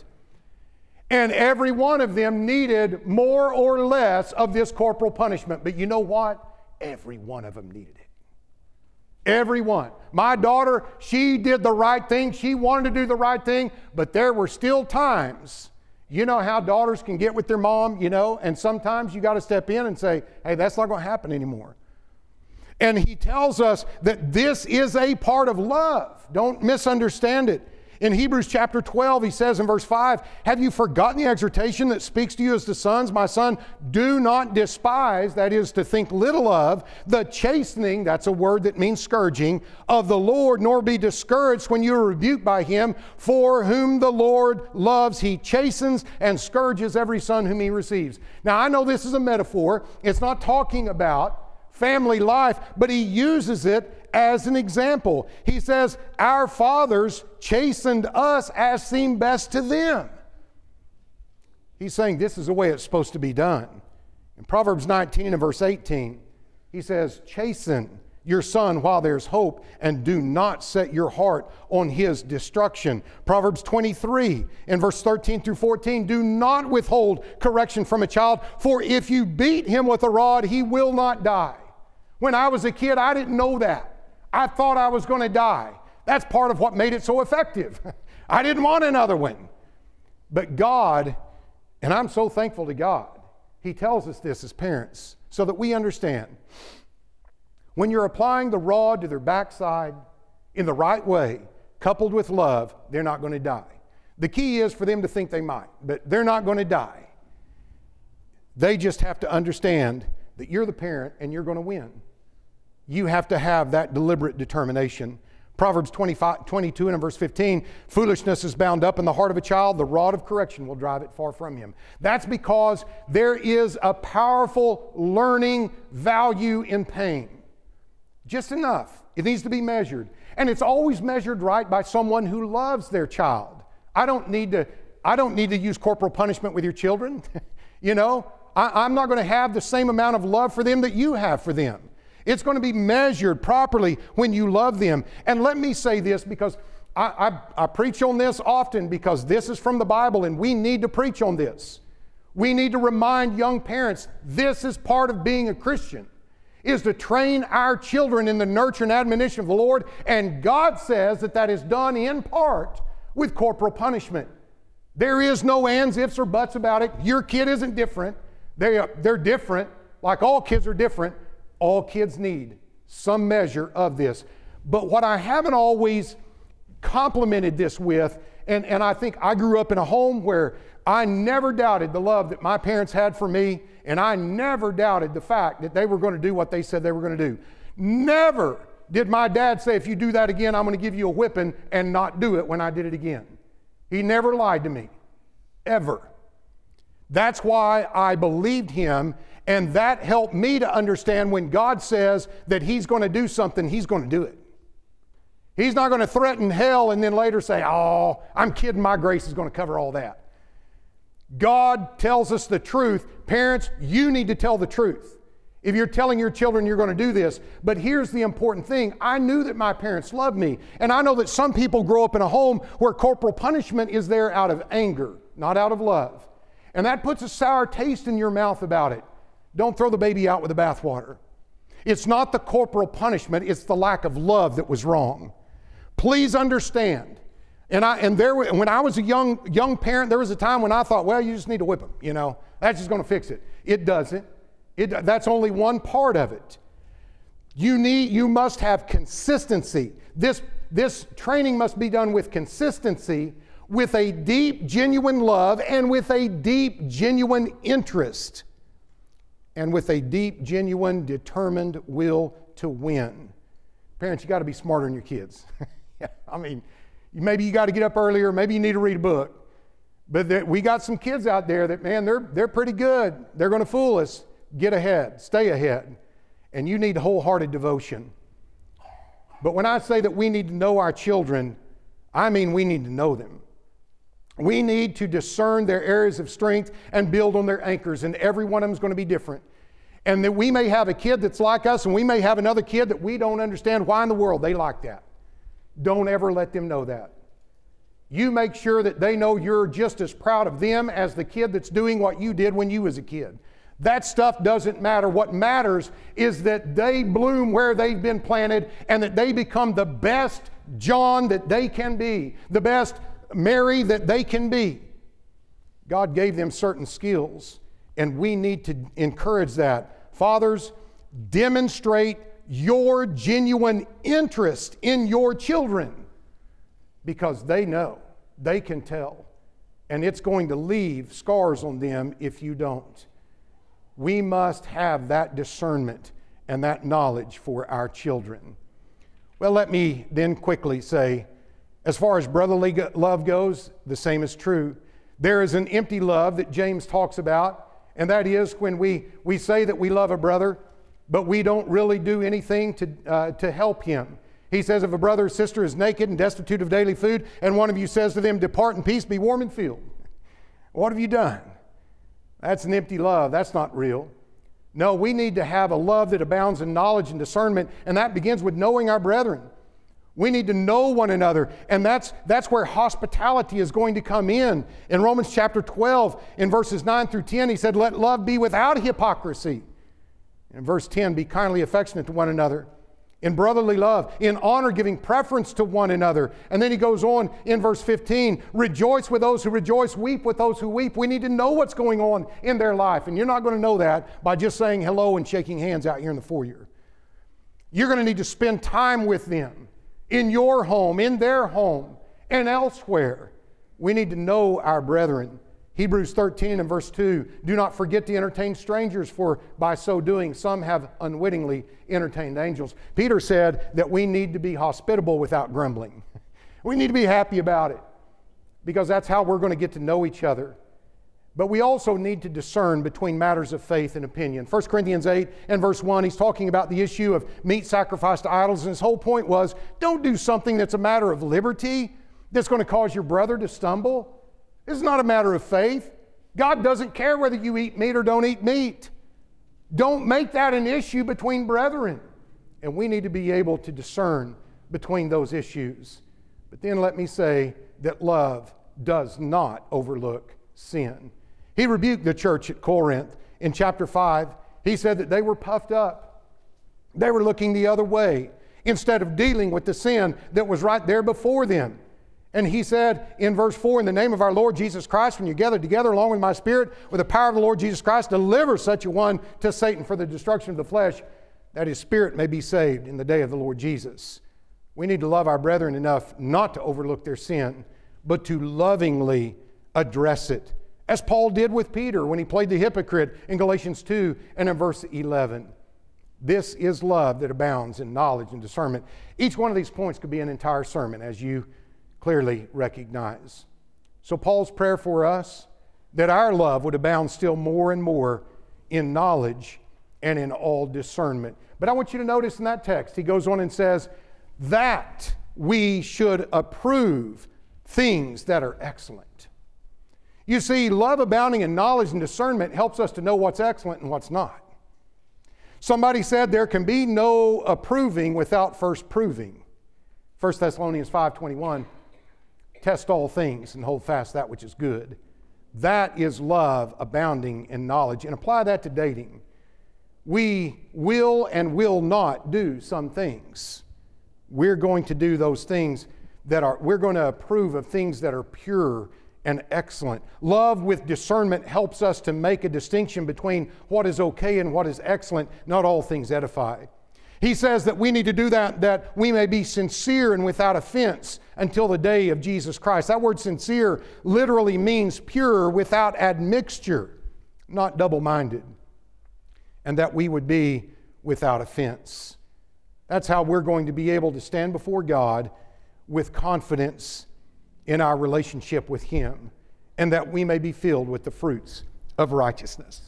And every one of them needed more or less of this corporal punishment. But you know what? Every one of them needed it. Every one. My daughter, she did the right thing. She wanted to do the right thing, but there were still times. You know how daughters can get with their mom, you know, and sometimes you got to step in and say, hey, that's not going to happen anymore. And he tells us that this is a part of love. Don't misunderstand it. In Hebrews chapter 12, he says in verse 5 Have you forgotten the exhortation that speaks to you as to sons? My son, do not despise, that is to think little of, the chastening, that's a word that means scourging, of the Lord, nor be discouraged when you are rebuked by him. For whom the Lord loves, he chastens and scourges every son whom he receives. Now, I know this is a metaphor, it's not talking about family life, but he uses it as an example. He says, Our fathers chastened us as seemed best to them. He's saying this is the way it's supposed to be done. In Proverbs 19 and verse 18, he says, Chasten your son while there's hope, and do not set your heart on his destruction. Proverbs 23 in verse 13 through 14 do not withhold correction from a child, for if you beat him with a rod, he will not die. When I was a kid, I didn't know that. I thought I was going to die. That's part of what made it so effective. I didn't want another one. But God, and I'm so thankful to God, He tells us this as parents so that we understand. When you're applying the rod to their backside in the right way, coupled with love, they're not going to die. The key is for them to think they might, but they're not going to die. They just have to understand that you're the parent and you're going to win you have to have that deliberate determination. Proverbs 25, 22 and verse 15 foolishness is bound up in the heart of a child, the rod of correction will drive it far from him. That's because there is a powerful learning value in pain. Just enough. It needs to be measured. And it's always measured right by someone who loves their child. I don't need to, I don't need to use corporal punishment with your children. you know, I, I'm not going to have the same amount of love for them that you have for them. It's going to be measured properly when you love them. And let me say this because I, I, I, preach on this often because this is from the Bible and we need to preach on this. We need to remind young parents this is part of being a Christian is to train our children in the nurture and admonition of the Lord and God says that that is done in part with corporal punishment. There is no ands, ifs, or buts about it. Your kid isn't different. They are, they're different, like all kids are different. All kids need some measure of this. But what I haven't always complemented this with, and, and I think I grew up in a home where I never doubted the love that my parents had for me, and I never doubted the fact that they were going to do what they said they were going to do. Never did my dad say, if you do that again, I'm going to give you a whipping and not do it when I did it again. He never lied to me, ever. That's why I believed him, and that helped me to understand when God says that he's going to do something, he's going to do it. He's not going to threaten hell and then later say, Oh, I'm kidding, my grace is going to cover all that. God tells us the truth. Parents, you need to tell the truth if you're telling your children you're going to do this. But here's the important thing I knew that my parents loved me. And I know that some people grow up in a home where corporal punishment is there out of anger, not out of love. And that puts a sour taste in your mouth about it. Don't throw the baby out with the bathwater. It's not the corporal punishment, it's the lack of love that was wrong. Please understand. And I and there when I was a young young parent, there was a time when I thought, well, you just need to whip them, you know. That's just going to fix it. It doesn't. It, that's only one part of it. You need, you must have consistency. This, this training must be done with consistency, with a deep, genuine love, and with a deep, genuine interest, and with a deep, genuine, determined will to win. Parents, you got to be smarter than your kids. I mean, maybe you got to get up earlier, maybe you need to read a book. But we got some kids out there that, man, they're, they're pretty good. They're going to fool us get ahead, stay ahead. And you need wholehearted devotion. But when I say that we need to know our children, I mean we need to know them. We need to discern their areas of strength and build on their anchors, and every one of them is going to be different. And that we may have a kid that's like us, and we may have another kid that we don't understand why in the world they like that. Don't ever let them know that. You make sure that they know you're just as proud of them as the kid that's doing what you did when you was a kid. That stuff doesn't matter. What matters is that they bloom where they've been planted and that they become the best John that they can be, the best Mary that they can be. God gave them certain skills, and we need to encourage that. Fathers, demonstrate your genuine interest in your children because they know, they can tell, and it's going to leave scars on them if you don't. We must have that discernment and that knowledge for our children. Well, let me then quickly say, as far as brotherly love goes, the same is true. There is an empty love that James talks about, and that is when we, we say that we love a brother, but we don't really do anything to, uh, to help him. He says, If a brother or sister is naked and destitute of daily food, and one of you says to them, Depart in peace, be warm and filled, what have you done? That's an empty love. That's not real. No, we need to have a love that abounds in knowledge and discernment, and that begins with knowing our brethren. We need to know one another, and that's, that's where hospitality is going to come in. In Romans chapter 12, in verses 9 through 10, he said, Let love be without hypocrisy. In verse 10, be kindly affectionate to one another in brotherly love, in honor, giving preference to one another. And then he goes on in verse 15 rejoice with those who rejoice, weep with those who weep. We need to know what's going on in their life. And you're not going to know that by just saying hello and shaking hands out here in the foyer. You're going to need to spend time with them in your home, in their home, and elsewhere. We need to know our brethren. Hebrews 13 and verse 2 Do not forget to entertain strangers, for by so doing, some have unwittingly entertained angels. Peter said that we need to be hospitable without grumbling. We need to be happy about it because that's how we're going to get to know each other. But we also need to discern between matters of faith and opinion. 1 Corinthians 8 and verse 1, he's talking about the issue of meat sacrificed to idols, and his whole point was don't do something that's a matter of liberty that's going to cause your brother to stumble. Is not a matter of faith. God doesn't care whether you eat meat or don't eat meat. Don't make that an issue between brethren. And we need to be able to discern between those issues. But then let me say that love does not overlook sin. He rebuked the church at Corinth in chapter 5. He said that they were puffed up, they were looking the other way instead of dealing with the sin that was right there before them. And he said in verse 4 In the name of our Lord Jesus Christ, when you gather together along with my spirit, with the power of the Lord Jesus Christ, deliver such a one to Satan for the destruction of the flesh, that his spirit may be saved in the day of the Lord Jesus. We need to love our brethren enough not to overlook their sin, but to lovingly address it, as Paul did with Peter when he played the hypocrite in Galatians 2 and in verse 11. This is love that abounds in knowledge and discernment. Each one of these points could be an entire sermon, as you clearly recognize. So, Paul's prayer for us that our love would abound still more and more in knowledge and in all discernment. But I want you to notice in that text, he goes on and says, that we should approve things that are excellent. You see, love abounding in knowledge and discernment helps us to know what's excellent and what's not. Somebody said there can be no approving without first proving. 1 Thessalonians 5:21 Test all things and hold fast that which is good. That is love abounding in knowledge and apply that to dating. We will and will not do some things we're going to do those things that are, we're going to approve of things that are pure and excellent. Love with discernment helps us to make a distinction between what is okay and what is excellent. Not all things edify. He says that we need to do that, that we may be sincere and without offense until the day of Jesus Christ. That word sincere literally means pure without admixture, not double minded. And that we would be without offense. That's how we're going to be able to stand before God with confidence in our relationship with Him and that we may be filled with the fruits of righteousness.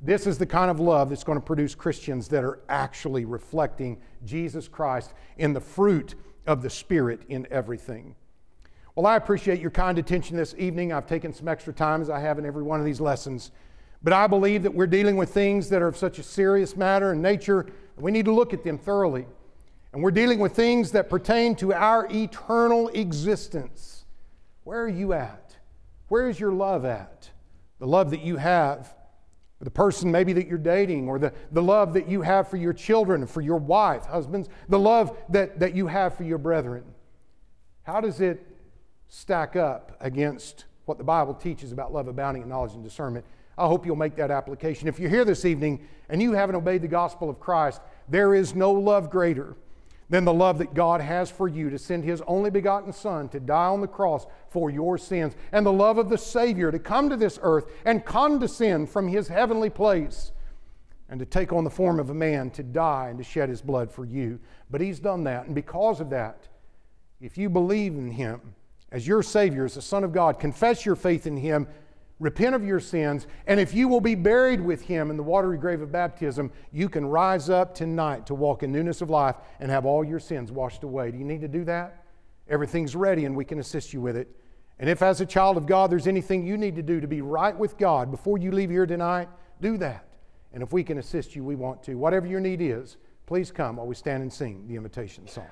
This is the kind of love that's going to produce Christians that are actually reflecting Jesus Christ in the fruit of the Spirit in everything. Well, I appreciate your kind attention this evening. I've taken some extra time as I have in every one of these lessons. But I believe that we're dealing with things that are of such a serious matter and nature we need to look at them thoroughly. And we're dealing with things that pertain to our eternal existence. Where are you at? Where is your love at? The love that you have the person maybe that you're dating, or the, the love that you have for your children, for your wife, husbands, the love that, that you have for your brethren. How does it stack up against what the Bible teaches about love abounding in knowledge and discernment? I hope you'll make that application. If you're here this evening and you haven't obeyed the gospel of Christ, there is no love greater than the love that God has for you to send His only begotten Son to die on the cross for your sins, and the love of the Savior to come to this earth and condescend from His heavenly place and to take on the form of a man to die and to shed His blood for you. But He's done that, and because of that, if you believe in Him as your Savior, as the Son of God, confess your faith in Him, repent of your sins, and if you will be buried with him in the watery grave of baptism, you can rise up tonight to walk in newness of life and have all your sins washed away. Do you need to do that? Everything's ready and we can assist you with it. And if, as a child of God, there's anything you need to do to be right with God before you leave here tonight, do that. And if we can assist you, we want to. Whatever your need is, please come while we stand and sing the invitation song.